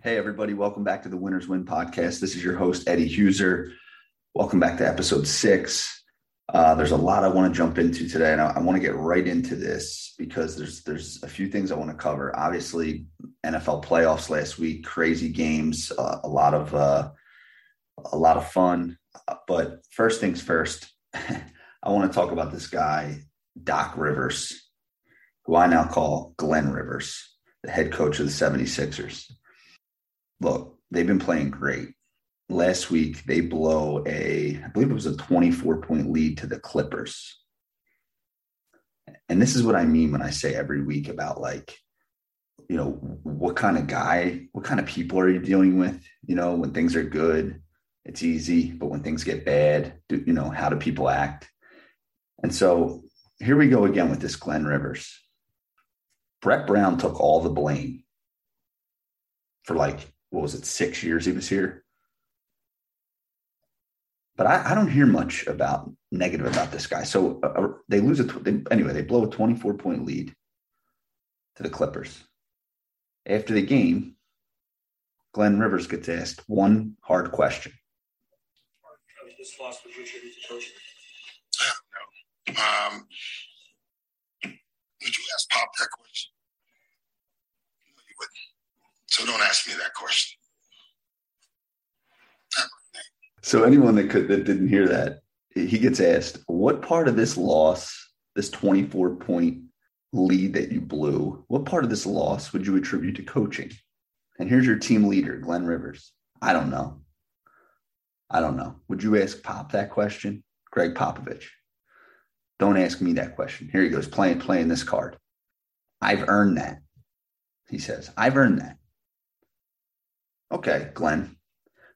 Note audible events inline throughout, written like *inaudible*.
Hey, everybody, welcome back to the Winners Win podcast. This is your host, Eddie Heuser. Welcome back to episode six. Uh, there's a lot I want to jump into today, and I, I want to get right into this because there's there's a few things I want to cover. Obviously, NFL playoffs last week, crazy games, uh, a lot of uh, a lot of fun. But first things first, *laughs* I want to talk about this guy, Doc Rivers, who I now call Glenn Rivers, the head coach of the 76ers look, they've been playing great. Last week, they blow a, I believe it was a 24 point lead to the Clippers. And this is what I mean when I say every week about like, you know, what kind of guy, what kind of people are you dealing with? You know, when things are good, it's easy. But when things get bad, do, you know, how do people act? And so here we go again with this Glenn Rivers. Brett Brown took all the blame for like what was it, six years he was here. But I, I don't hear much about negative about this guy. So uh, uh they lose a they, anyway. They blow a 24 point lead to the Clippers. After the game, Glenn Rivers gets asked one hard question. Um, would you ask Pop that question? No, you wouldn't. So don't ask me that question. So anyone that could that didn't hear that, he gets asked, what part of this loss, this 24 point lead that you blew, what part of this loss would you attribute to coaching? And here's your team leader, Glenn Rivers. I don't know. I don't know. Would you ask Pop that question? Gregg Popovich. Don't ask me that question. Here he goes, playing playing this card. I've earned that. He says, I've earned that. Okay, Glenn.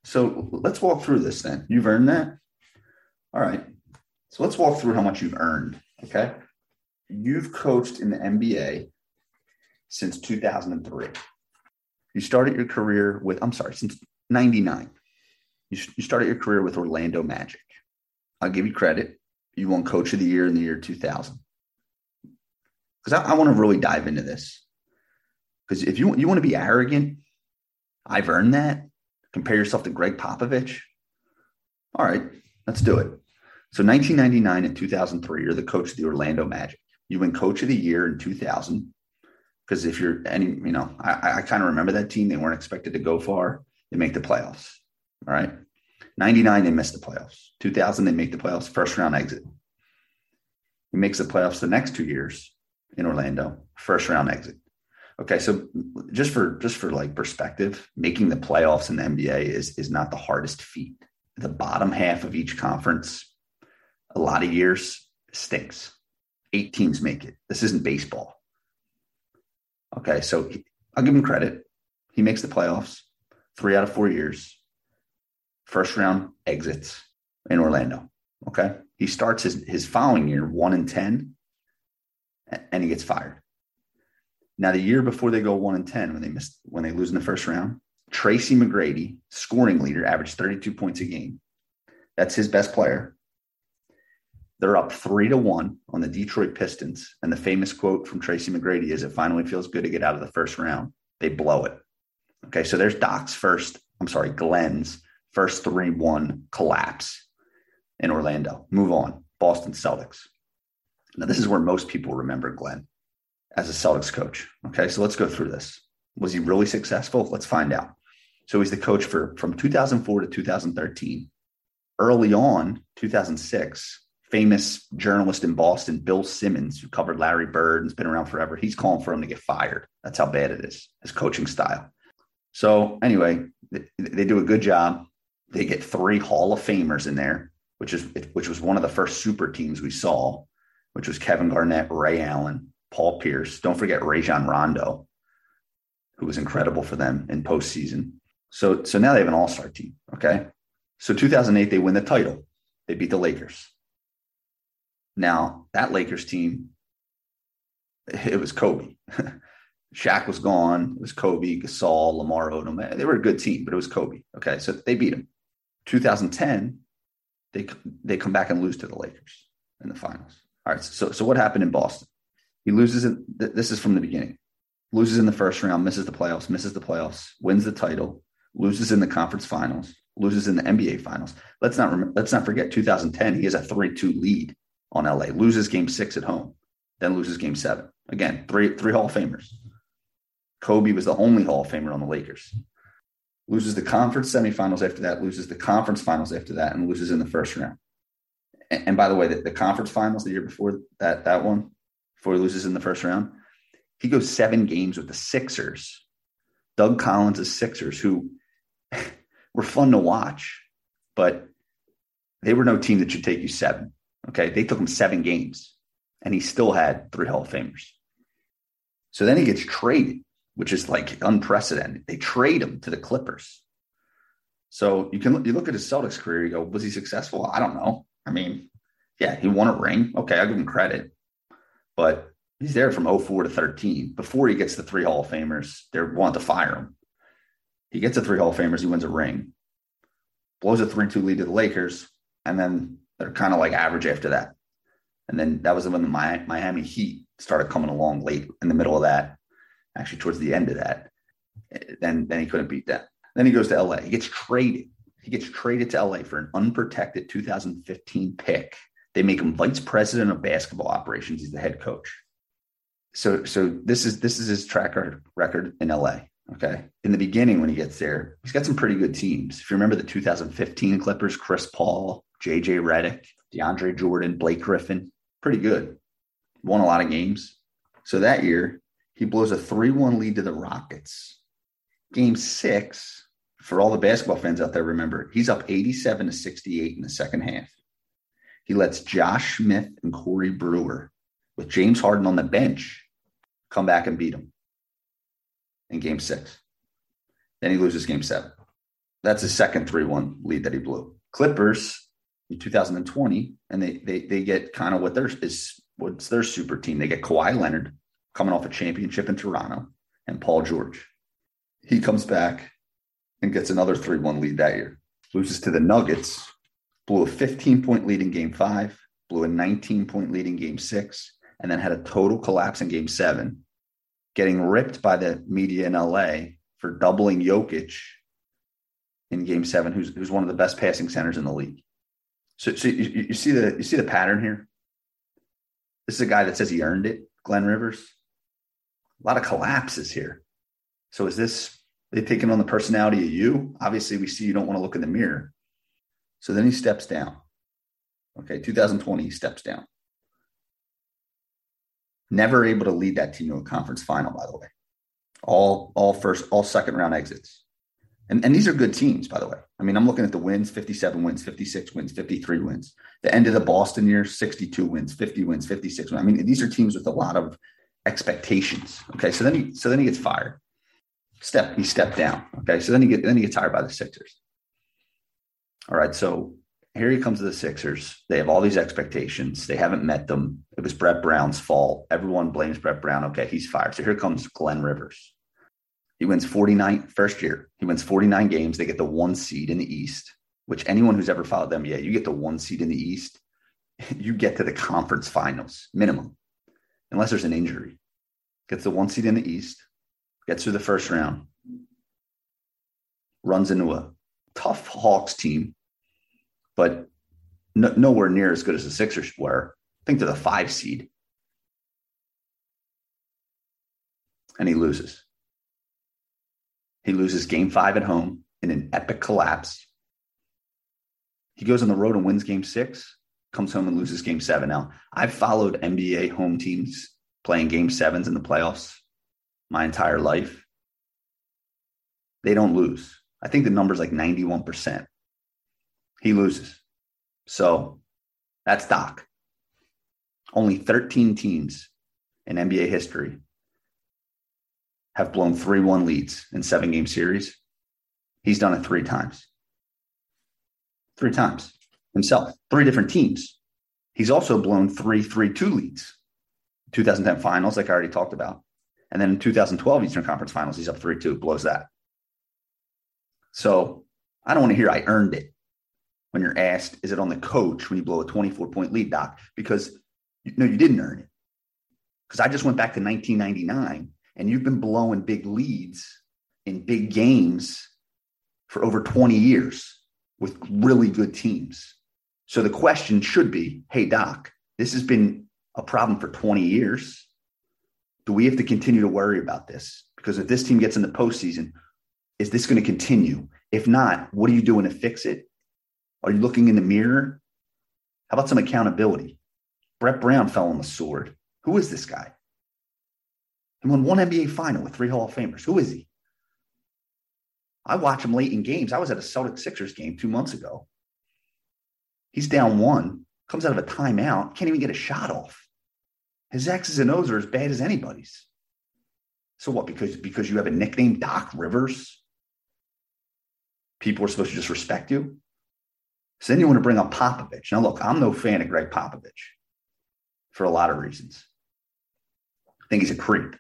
So let's walk through this then. You've earned that. All right. So let's walk through how much you've earned. Okay. You've coached in the NBA since 2003. You started your career with, I'm sorry, since 99. You, you started your career with Orlando Magic. I'll give you credit. You won Coach of the Year in the year 2000. Because I, I want to really dive into this. Because if you, you want to be arrogant, I've earned that. Compare yourself to Gregg Popovich. All right, let's do it. So 1999 and 2003, you're the coach of the Orlando Magic. You win Coach of the Year in 2000 because if you're any, you know, I, I kind of remember that team. They weren't expected to go far. They make the playoffs. All right. 99, they missed the playoffs. 2000, they make the playoffs, first round exit. He makes the playoffs the next two years in Orlando, first round exit. Okay, so just for just for like perspective, making the playoffs in the NBA is is not the hardest feat. The bottom half of each conference, a lot of years stinks. Eight teams make it. This isn't baseball. Okay, so he, I'll give him credit. He makes the playoffs three out of four years. First round exits in Orlando. Okay, he starts his his following year one and ten, and he gets fired. Now, the year before they go one and ten, when they miss when they lose in the first round, Tracy McGrady, scoring leader, averaged 32 points a game. That's his best player. They're up three to one on the Detroit Pistons. And the famous quote from Tracy McGrady is it finally feels good to get out of the first round. They blow it. Okay, so there's Doc's first, I'm sorry, Glenn's first 3 1 collapse in Orlando. Move on. Boston Celtics. Now, this is where most people remember Glenn as a Celtics coach. Okay, so let's go through this. Was he really successful? Let's find out. So he's the coach for from 2004 to 2013. Early on, 2006, famous journalist in Boston, Bill Simmons, who covered Larry Bird and has been around forever, he's calling for him to get fired. That's how bad it is, his coaching style. So anyway, they, they do a good job. They get three Hall of Famers in there, which is which was one of the first super teams we saw, which was Kevin Garnett, Ray Allen, Paul Pierce. Don't forget Rajon Rondo, who was incredible for them in postseason. So, so now they have an all star team. Okay. So 2008, they win the title. They beat the Lakers. Now, that Lakers team, it was Kobe. *laughs* Shaq was gone. It was Kobe, Gasol, Lamar Odom. They were a good team, but it was Kobe. Okay. So they beat him. 2010, they, they come back and lose to the Lakers in the finals. All right. So, so what happened in Boston? He loses it. This is from the beginning. loses in the first round, misses the playoffs, misses the playoffs, wins the title, loses in the conference finals, loses in the NBA finals. Let's not remember, let's not forget 2010. He has a 3-2 lead on LA, loses game six at home, then loses game seven. Again, three three Hall of Famers. Kobe was the only Hall of Famer on the Lakers. Loses the conference semifinals after that, loses the conference finals after that, and loses in the first round. And, and by the way, the, the conference finals the year before that that one, before he loses in the first round, he goes seven games with the Sixers. Doug Collins' Sixers, who *laughs* were fun to watch, but they were no team that should take you seven. Okay. They took him seven games and he still had three Hall of Famers. So then he gets traded, which is like unprecedented. They trade him to the Clippers. So you can you look at his Celtics career, you go, was he successful? I don't know. I mean, yeah, he won a ring. Okay, I'll give him credit. But he's there from 04 to 13. Before he gets the three Hall of Famers, they want to fire him. He gets the three Hall of Famers, he wins a ring, blows a 3 2 lead to the Lakers, and then they're kind of like average after that. And then that was when the Miami Heat started coming along late in the middle of that, actually towards the end of that. Then, then he couldn't beat that. Then he goes to LA. He gets traded. He gets traded to LA for an unprotected 2015 pick. They make him vice president of basketball operations. He's the head coach. So, so this is this is his track record in LA. Okay. In the beginning, when he gets there, he's got some pretty good teams. If you remember the 2015 Clippers, Chris Paul, JJ Redick, DeAndre Jordan, Blake Griffin, pretty good. Won a lot of games. So that year, he blows a 3 1 lead to the Rockets. Game six, for all the basketball fans out there, remember, he's up 87 to 68 in the second half. He lets Josh Smith and Corey Brewer, with James Harden on the bench, come back and beat him in game six. Then he loses game seven. That's his second 3 1 lead that he blew. Clippers in 2020, and they they they get kind of what their is what's their super team. They get Kawhi Leonard coming off a championship in Toronto and Paul George. He comes back and gets another 3 1 lead that year. Loses to the Nuggets, blew a 15 point lead in game five, blew a 19 point lead in game six, and then had a total collapse in game seven, getting ripped by the media in LA for doubling Jokic in game seven, who's, who's one of the best passing centers in the league. So, so you, you, see the you see the pattern here. This is a guy that says he earned it, Glenn Rivers. A lot of collapses here. So is this they taking on the personality of you? Obviously, we see you don't want to look in the mirror. So then he steps down. Okay, 2020, he steps down. Never able to lead that team to a conference final, by the way. All all first, all second round exits. And, and these are good teams, by the way. I mean, I'm looking at the wins 57 wins, 56 wins, 53 wins. The end of the Boston year 62 wins, 50 wins, 56 wins. I mean, these are teams with a lot of expectations. Okay. So then he, so then he gets fired. Step, he stepped down. Okay. So then he get, then he gets hired by the Sixers. All right. So here he comes to the Sixers. They have all these expectations. They haven't met them. It was Brett Brown's fault. Everyone blames Brett Brown. Okay. He's fired. So here comes Glenn Rivers. He wins 49 first year. He wins 49 games. They get the one seed in the East, which anyone who's ever followed them, yeah, you get the one seed in the East, *laughs* you get to the conference finals minimum, unless there's an injury. Gets the one seed in the East, gets through the first round, runs into a tough Hawks team, but no, nowhere near as good as the Sixers were. I think they're the five seed. And he loses. He loses game five at home in an epic collapse. He goes on the road and wins game six, comes home and loses game seven. Now, I've followed NBA home teams playing game sevens in the playoffs my entire life. They don't lose. I think the number's like 91%. He loses. So that's Doc. Only 13 teams in NBA history have blown 3 1 leads in seven game series. He's done it three times. Three times himself, three different teams. He's also blown three 3 2 leads. 2010 finals, like I already talked about. And then in 2012 Eastern Conference finals, he's up 3 2, blows that. So I don't want to hear I earned it when you're asked, is it on the coach when you blow a 24 point lead, Doc? Because no, you didn't earn it. Because I just went back to 1999 and you've been blowing big leads in big games for over 20 years with really good teams. So the question should be hey, Doc, this has been a problem for 20 years. Do we have to continue to worry about this? Because if this team gets in the postseason, is this going to continue? If not, what are you doing to fix it? Are you looking in the mirror? How about some accountability? Brett Brown fell on the sword. Who is this guy? He won one NBA final with three Hall of Famers. Who is he? I watch him late in games. I was at a Celtic Sixers game two months ago. He's down one, comes out of a timeout, can't even get a shot off. His X's and O's are as bad as anybody's. So what? Because because you have a nickname, Doc Rivers, people are supposed to just respect you. So then you want to bring up Popovich. Now, look, I'm no fan of Gregg Popovich for a lot of reasons. I think he's a creep.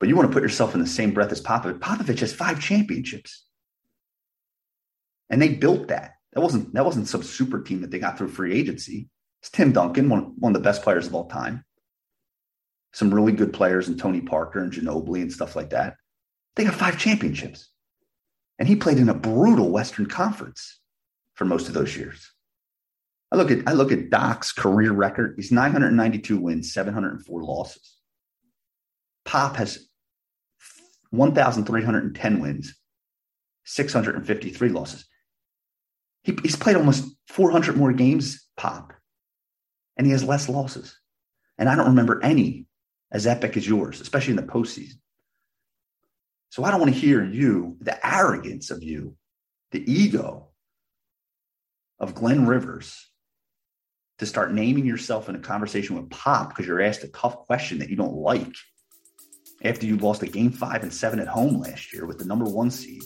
But you want to put yourself in the same breath as Popovich. Popovich has five championships. And they built that. That wasn't that wasn't some super team that they got through free agency. It's Tim Duncan, one, one of the best players of all time. Some really good players and Tony Parker and Ginobili and stuff like that. They got five championships. And he played in a brutal Western Conference for most of those years. I look at I look at Doc's career record. He's 992 wins, 704 losses. Pop has 1,310 wins, 653 losses. He, he's played almost 400 more games, Pop, and he has less losses. And I don't remember any as epic as yours, especially in the postseason. So I don't want to hear you, the arrogance of you, the ego of Glenn Rivers to start naming yourself in a conversation with Pop because you're asked a tough question that you don't like after you lost a game five and seven at home last year with the number one seed.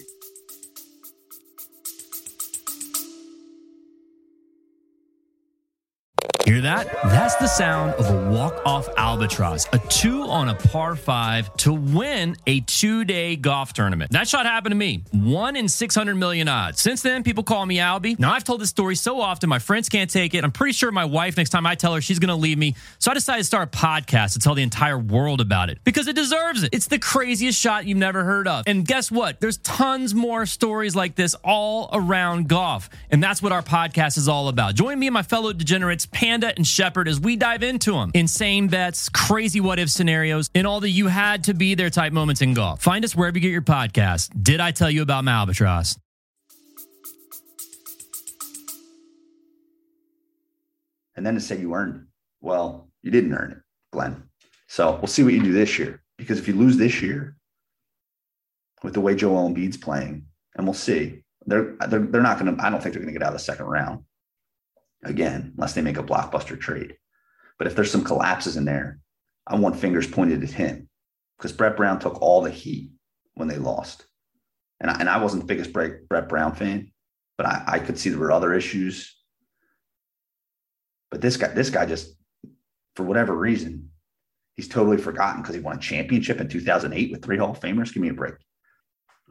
Hear that? That's the sound of a walk-off albatross, a two on a par five to win a two-day golf tournament. That shot happened to me. One in 600 million odds. Since then, people call me Albie. Now, I've told this story so often, my friends can't take it. I'm pretty sure my wife, next time I tell her, she's going to leave me. So I decided to start a podcast to tell the entire world about it because it deserves it. It's the craziest shot you've never heard of. And guess what? There's tons more stories like this all around golf. And that's what our podcast is all about. Join me and my fellow degenerates, Panda and Shepard as we dive into them. Insane bets, crazy what if scenarios, and all the you had to be there type moments in golf. Find us wherever you get your podcast. Did I tell you about my albatross? And then to say you earned. Well, you didn't earn it, Glenn. So we'll see what you do this year. Because if you lose this year with the way Joel Embiid's playing, and we'll see, they're they're, they're not going to. I don't think they're going to get out of the second round again, unless they make a blockbuster trade. But if there's some collapses in there, I want fingers pointed at him because Brett Brown took all the heat when they lost. And I, and I wasn't the biggest Brett, Brown fan, but I, I could see there were other issues. But this guy, this guy just, for whatever reason, he's totally forgotten because he won a championship in 2008 with three Hall of Famers. Give me a break.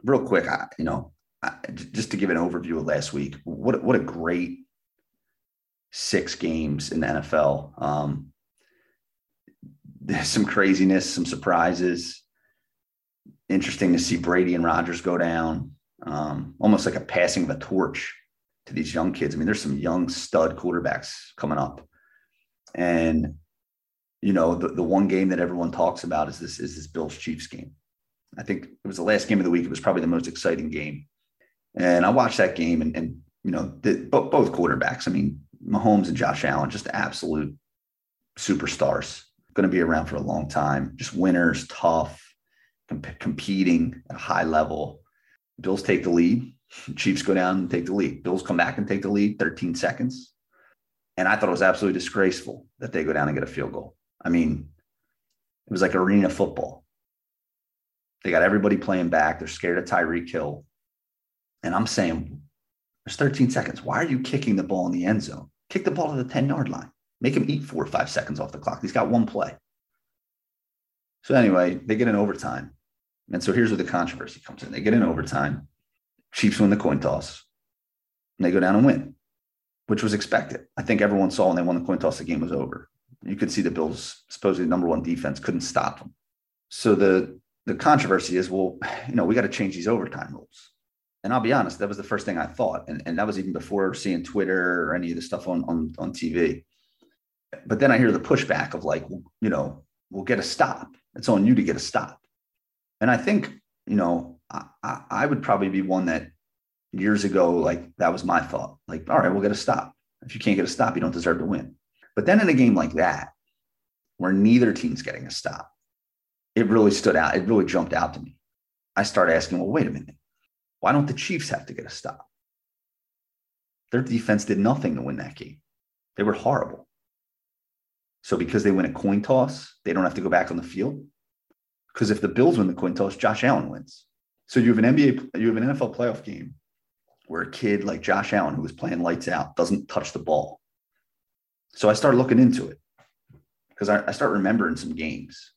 Real quick, I, you know, I, just to give an overview of last week, what what a great six games in the NFL. Um, there's some craziness, some surprises. Interesting to see Brady and Rodgers go down, um, almost like a passing of a torch to these young kids. I mean, there's some young stud quarterbacks coming up, and you know the, the one game that everyone talks about is this is this Bills Chiefs game. I think it was the last game of the week. It was probably the most exciting game, and I watched that game, and, and you know the, both quarterbacks. I mean, Mahomes and Josh Allen, just absolute superstars. Going to be around for a long time. Just winners, tough, comp- competing at a high level. Bills take the lead. *laughs* Chiefs go down and take the lead. Bills come back and take the lead 13 seconds. And I thought it was absolutely disgraceful that they go down and get a field goal. I mean, it was like arena football. They got everybody playing back. They're scared of Tyreek Hill. And I'm saying, there's 13 seconds. Why are you kicking the ball in the end zone? Kick the ball to the 10 yard line. Make him eat four or five seconds off the clock. He's got one play. So, anyway, they get in overtime. And so here's where the controversy comes in. They get in overtime. Chiefs win the coin toss. And they go down and win, which was expected. I think everyone saw when they won the coin toss, the game was over. You could see the Bills supposedly number one defense couldn't stop them. So the the controversy is, well, *sighs* you know, we got to change these overtime rules. And I'll be honest, that was the first thing I thought. And, and that was even before seeing Twitter or any of the stuff on, on, on TV. But then I hear the pushback of like, you know, we'll get a stop. It's on you to get a stop. And I think, you know, I, I would probably be one that years ago, like that was my thought. Like, all right, we'll get a stop. If you can't get a stop, you don't deserve to win. But then in a game like that, where neither team's getting a stop, it really stood out. It really jumped out to me. I started asking, well, wait a minute. Why don't the Chiefs have to get a stop? Their defense did nothing to win that game. They were horrible. So because they win a coin toss, they don't have to go back on the field. Because if the Bills win the coin toss, Josh Allen wins. So you have an NBA, you have an NFL playoff game where a kid like Josh Allen, who was playing lights out, doesn't touch the ball. So I started looking into it because I, I start remembering some games.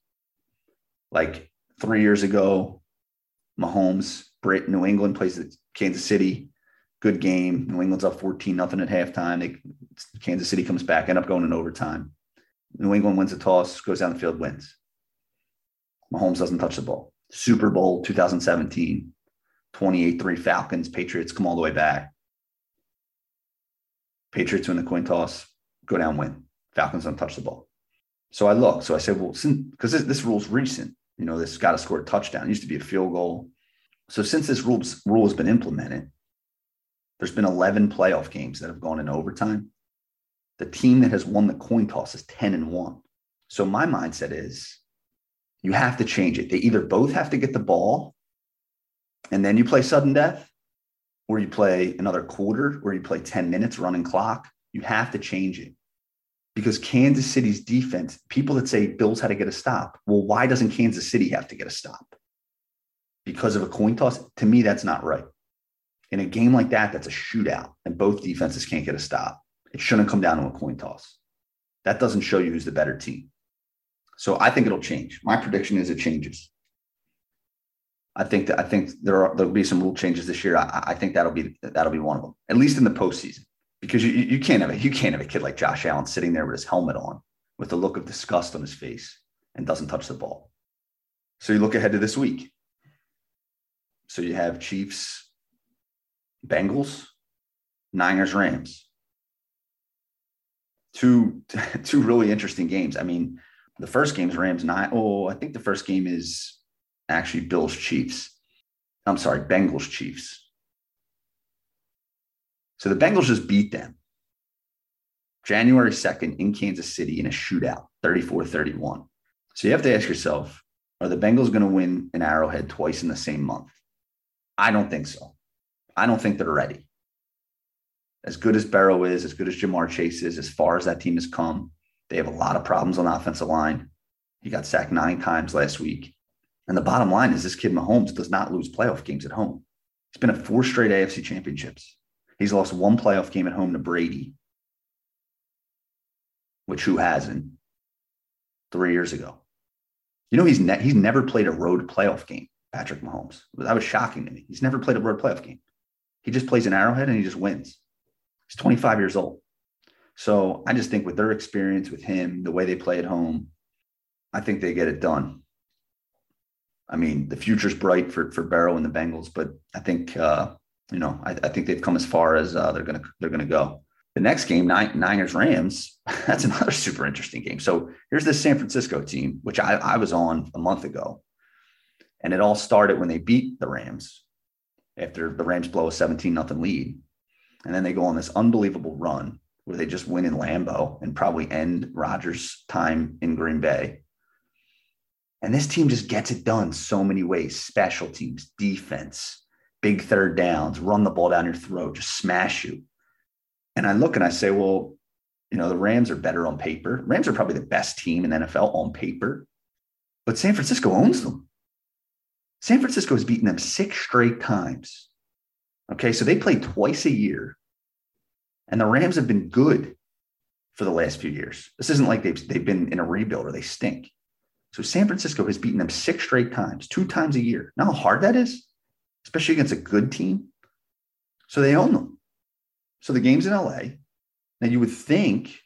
Like three years ago, Mahomes, Brit, New England plays at Kansas City. Good game. New England's up 14 nothing at halftime. They, Kansas City comes back, end up going in overtime. New England wins the toss, goes down the field, wins. Mahomes doesn't touch the ball. Super Bowl 2017, 28 3 Falcons, Patriots come all the way back. Patriots win the coin toss, go down, win. Falcons don't touch the ball. So I look. So I said, well, because this, this rule's recent, you know, this got to score a touchdown. It used to be a field goal. So since this rule, rule has been implemented, there's been 11 playoff games that have gone in overtime. The team that has won the coin toss is 10 and 1. So my mindset is you have to change it. They either both have to get the ball and then you play sudden death, or you play another quarter, or you play 10 minutes running clock. You have to change it because Kansas City's defense, people that say Bills had to get a stop. Well, why doesn't Kansas City have to get a stop? Because of a coin toss? To me, that's not right. In a game like that, that's a shootout, and both defenses can't get a stop. It shouldn't come down to a coin toss. That doesn't show you who's the better team. So I think it'll change. My prediction is it changes. I think that I think there are there'll be some rule changes this year. I, I think that'll be that'll be one of them, at least in the postseason because you, you can't have a you can't have a kid like Josh Allen sitting there with his helmet on with a look of disgust on his face and doesn't touch the ball. So you look ahead to this week. So you have Chiefs, Bengals, Niners, Rams. Two *laughs* two really interesting games. I mean, the first game is Rams nine. Oh, I think the first game is actually Bills Chiefs. I'm sorry, Bengals Chiefs. So the Bengals just beat them January 2nd in Kansas City in a shootout, 34 31. So you have to ask yourself are the Bengals going to win an Arrowhead twice in the same month? I don't think so. I don't think they're ready. As good as Burrow is, as good as Ja'Marr Chase is, as far as that team has come, they have a lot of problems on the offensive line. He got sacked nine times last week. And the bottom line is this kid Mahomes does not lose playoff games at home. He's been at four straight AFC championships. He's lost one playoff game at home to Brady, which who hasn't? Three years ago. You know, he's ne- he's never played a road playoff game, Patrick Mahomes. That was shocking to me. He's never played a road playoff game. He just plays an arrowhead and he just wins. He's 25 years old. So I just think with their experience with him, the way they play at home, I think they get it done. I mean, the future's bright for for Burrow and the Bengals, but I think uh, you know, I, I, think they've come as far as uh, they're gonna they're gonna go. The next game, Niners Rams, *laughs* that's another super interesting game. So here's this San Francisco team, which I, I was on a month ago, and it all started when they beat the Rams after the Rams blow a 17 nothing lead, and then they go on this unbelievable run where they just win in Lambeau and probably end Rodgers' time in Green Bay. And this team just gets it done so many ways: special teams, defense, big third downs, run the ball down your throat, just smash you. And I look and I say, well, you know, the Rams are better on paper. Rams are probably the best team in the NFL on paper, but San Francisco owns them. San Francisco has beaten them six straight times. Okay, so they play twice a year, and the Rams have been good for the last few years. This isn't like they've, they've been in a rebuild or they stink. So San Francisco has beaten them six straight times, two times a year. Now how hard that is? Especially against a good team. So they own them. So the game's in LA. Now you would think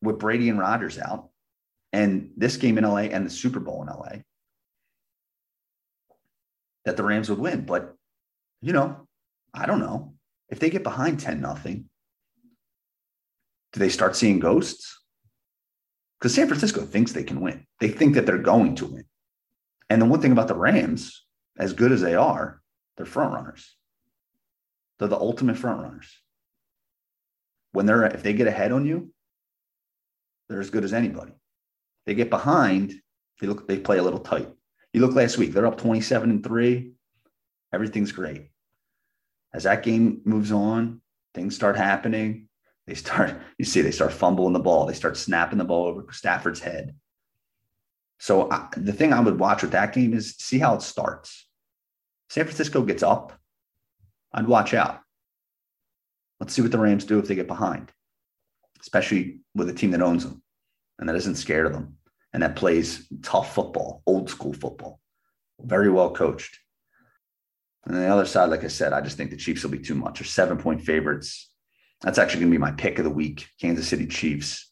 with Brady and Rodgers out, and this game in LA and the Super Bowl in LA that the Rams would win. But, you know, I don't know. If they get behind 10 nothing, do they start seeing ghosts? Because San Francisco thinks they can win. They think that they're going to win. And the one thing about the Rams, as good as they are, they're front runners. They're the ultimate front runners. When they're if they get ahead on you, they're as good as anybody. They get behind, they look they play a little tight. You look last week, they're up 27 and 3. Everything's great. As that game moves on, things start happening. They start, you see, they start fumbling the ball. They start snapping the ball over Stafford's head. So I, the thing I would watch with that game is see how it starts. San Francisco gets up, I'd watch out. Let's see what the Rams do if they get behind, especially with a team that owns them and that isn't scared of them and that plays tough football, old school football, very well coached. And the other side, like I said, I just think the Chiefs will be too much. They're seven point favorites. That's actually going to be my pick of the week Kansas City Chiefs.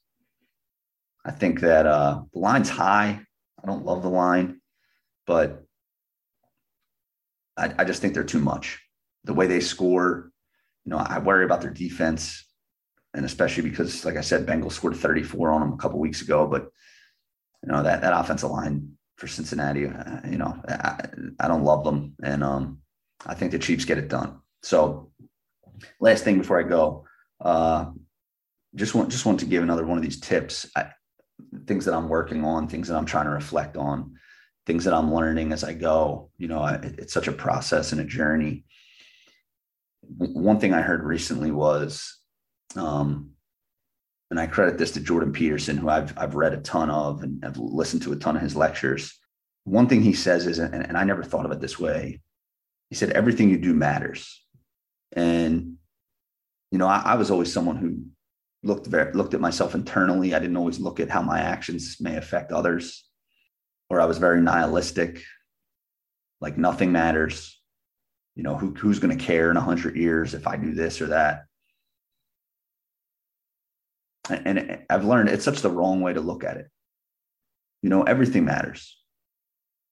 I think that uh, the line's high. I don't love the line, but I, I just think they're too much. The way they score, you know, I worry about their defense, and especially because, like I said, Bengals scored 34 on them a couple weeks ago. But you know that that offensive line for Cincinnati, uh, you know, I, I, don't love them, and um, I think the Chiefs get it done. So, last thing before I go, uh, just want just want to give another one of these tips. I, things that I'm working on, things that I'm trying to reflect on, things that I'm learning as I go. You know, it's such a process and a journey. One thing I heard recently was, um, and I credit this to Jordan Peterson, who I've I've read a ton of and I've listened to a ton of his lectures. One thing he says is, and, and I never thought of it this way. He said, "Everything you do matters," and you know, I, I was always someone who looked very, looked at myself internally. I didn't always look at how my actions may affect others, or I was very nihilistic, like nothing matters. You know, who, who's going to care in a hundred years if I do this or that? And, and I've learned it's such the wrong way to look at it. You know, everything matters.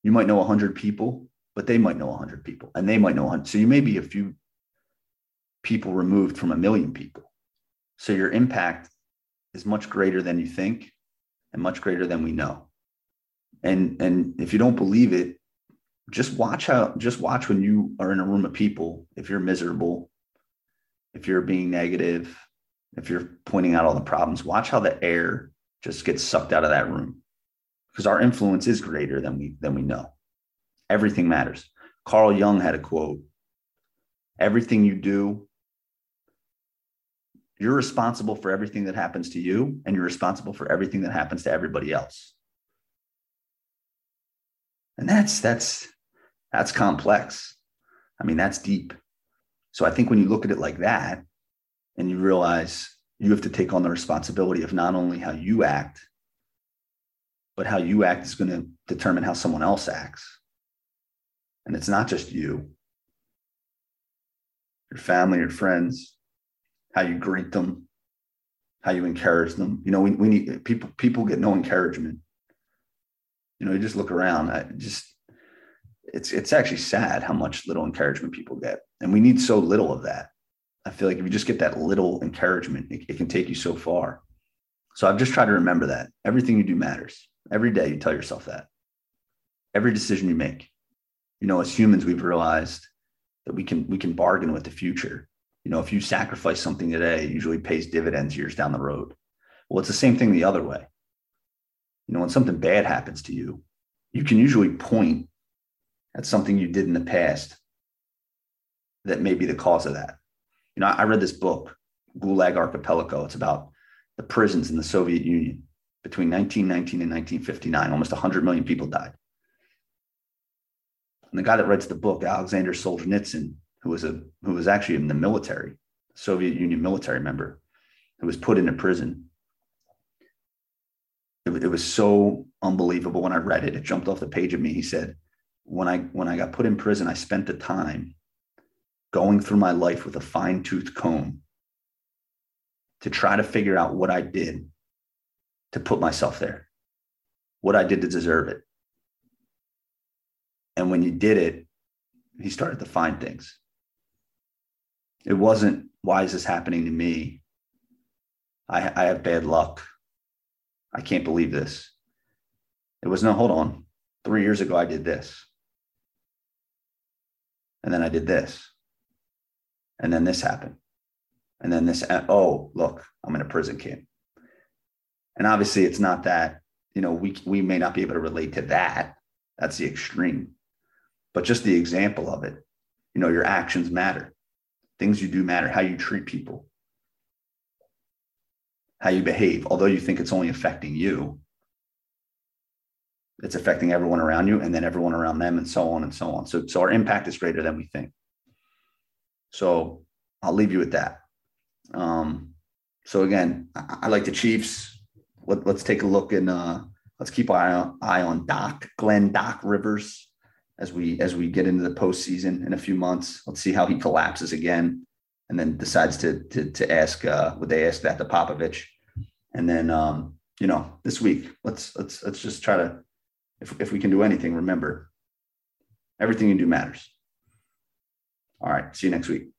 You might know a hundred people, but they might know a hundred people, and they might know 100. So you may be a few people removed from a million people. So your impact is much greater than you think and much greater than we know. And and if you don't believe it, just watch how just watch when you are in a room of people, if you're miserable, if you're being negative, if you're pointing out all the problems, watch how the air just gets sucked out of that room. Because our influence is greater than we than we know. Everything matters. Carl Jung had a quote. Everything you do you're responsible for everything that happens to you, and you're responsible for everything that happens to everybody else. And that's that's that's complex. I mean, that's deep. So I think when you look at it like that, and you realize you have to take on the responsibility of not only how you act, but how you act is going to determine how someone else acts. And it's not just you, your family, your friends, how you greet them, how you encourage them. You know, we, we need people, people get no encouragement. You know, you just look around, I just, it's, it's actually sad how much little encouragement people get. And we need so little of that. I feel like if you just get that little encouragement, it, it can take you so far. So I've just tried to remember that everything you do matters. Every day you tell yourself that. Every decision you make. You know, as humans, we've realized that we can we can bargain with the future you know, if you sacrifice something today, it usually pays dividends years down the road. Well, it's the same thing the other way. You know, when something bad happens to you, you can usually point at something you did in the past that may be the cause of that. You know, I read this book, Gulag Archipelago. It's about the prisons in the Soviet Union between 1919 and 1959. Almost 100 million people died. And the guy that writes the book, Alexander Solzhenitsyn, who was a who was actually in the military, Soviet Union military member, who was put into prison. It, it was so unbelievable when I read it. It jumped off the page at me. He said, "When I when I got put in prison, I spent the time going through my life with a fine tooth comb to try to figure out what I did to put myself there. what I did to deserve it. And when you did it, he started to find things. It wasn't, why is this happening to me? I, I have bad luck. I can't believe this. It was no, hold on. Three years ago, I did this. And then I did this. And then this happened. And then this, oh, look, I'm in a prison camp. And obviously, it's not that, you know, we, we may not be able to relate to that. That's the extreme. But just the example of it, you know, your actions matter. Things you do matter, how you treat people, how you behave. Although you think it's only affecting you, it's affecting everyone around you and then everyone around them and so on and so on. So, so our impact is greater than we think. So I'll leave you with that. Um, so again, I, I, like the Chiefs. Let, us take a look and uh, let's keep eye on, eye on Doc, Glenn Doc Rivers as we as we get into the postseason in a few months. Let's see how he collapses again, and then decides to to, to ask uh, would they ask that to Popovich, and then um, you know this week let's let's let's just try to if if we can do anything, remember everything you do matters. All right, see you next week.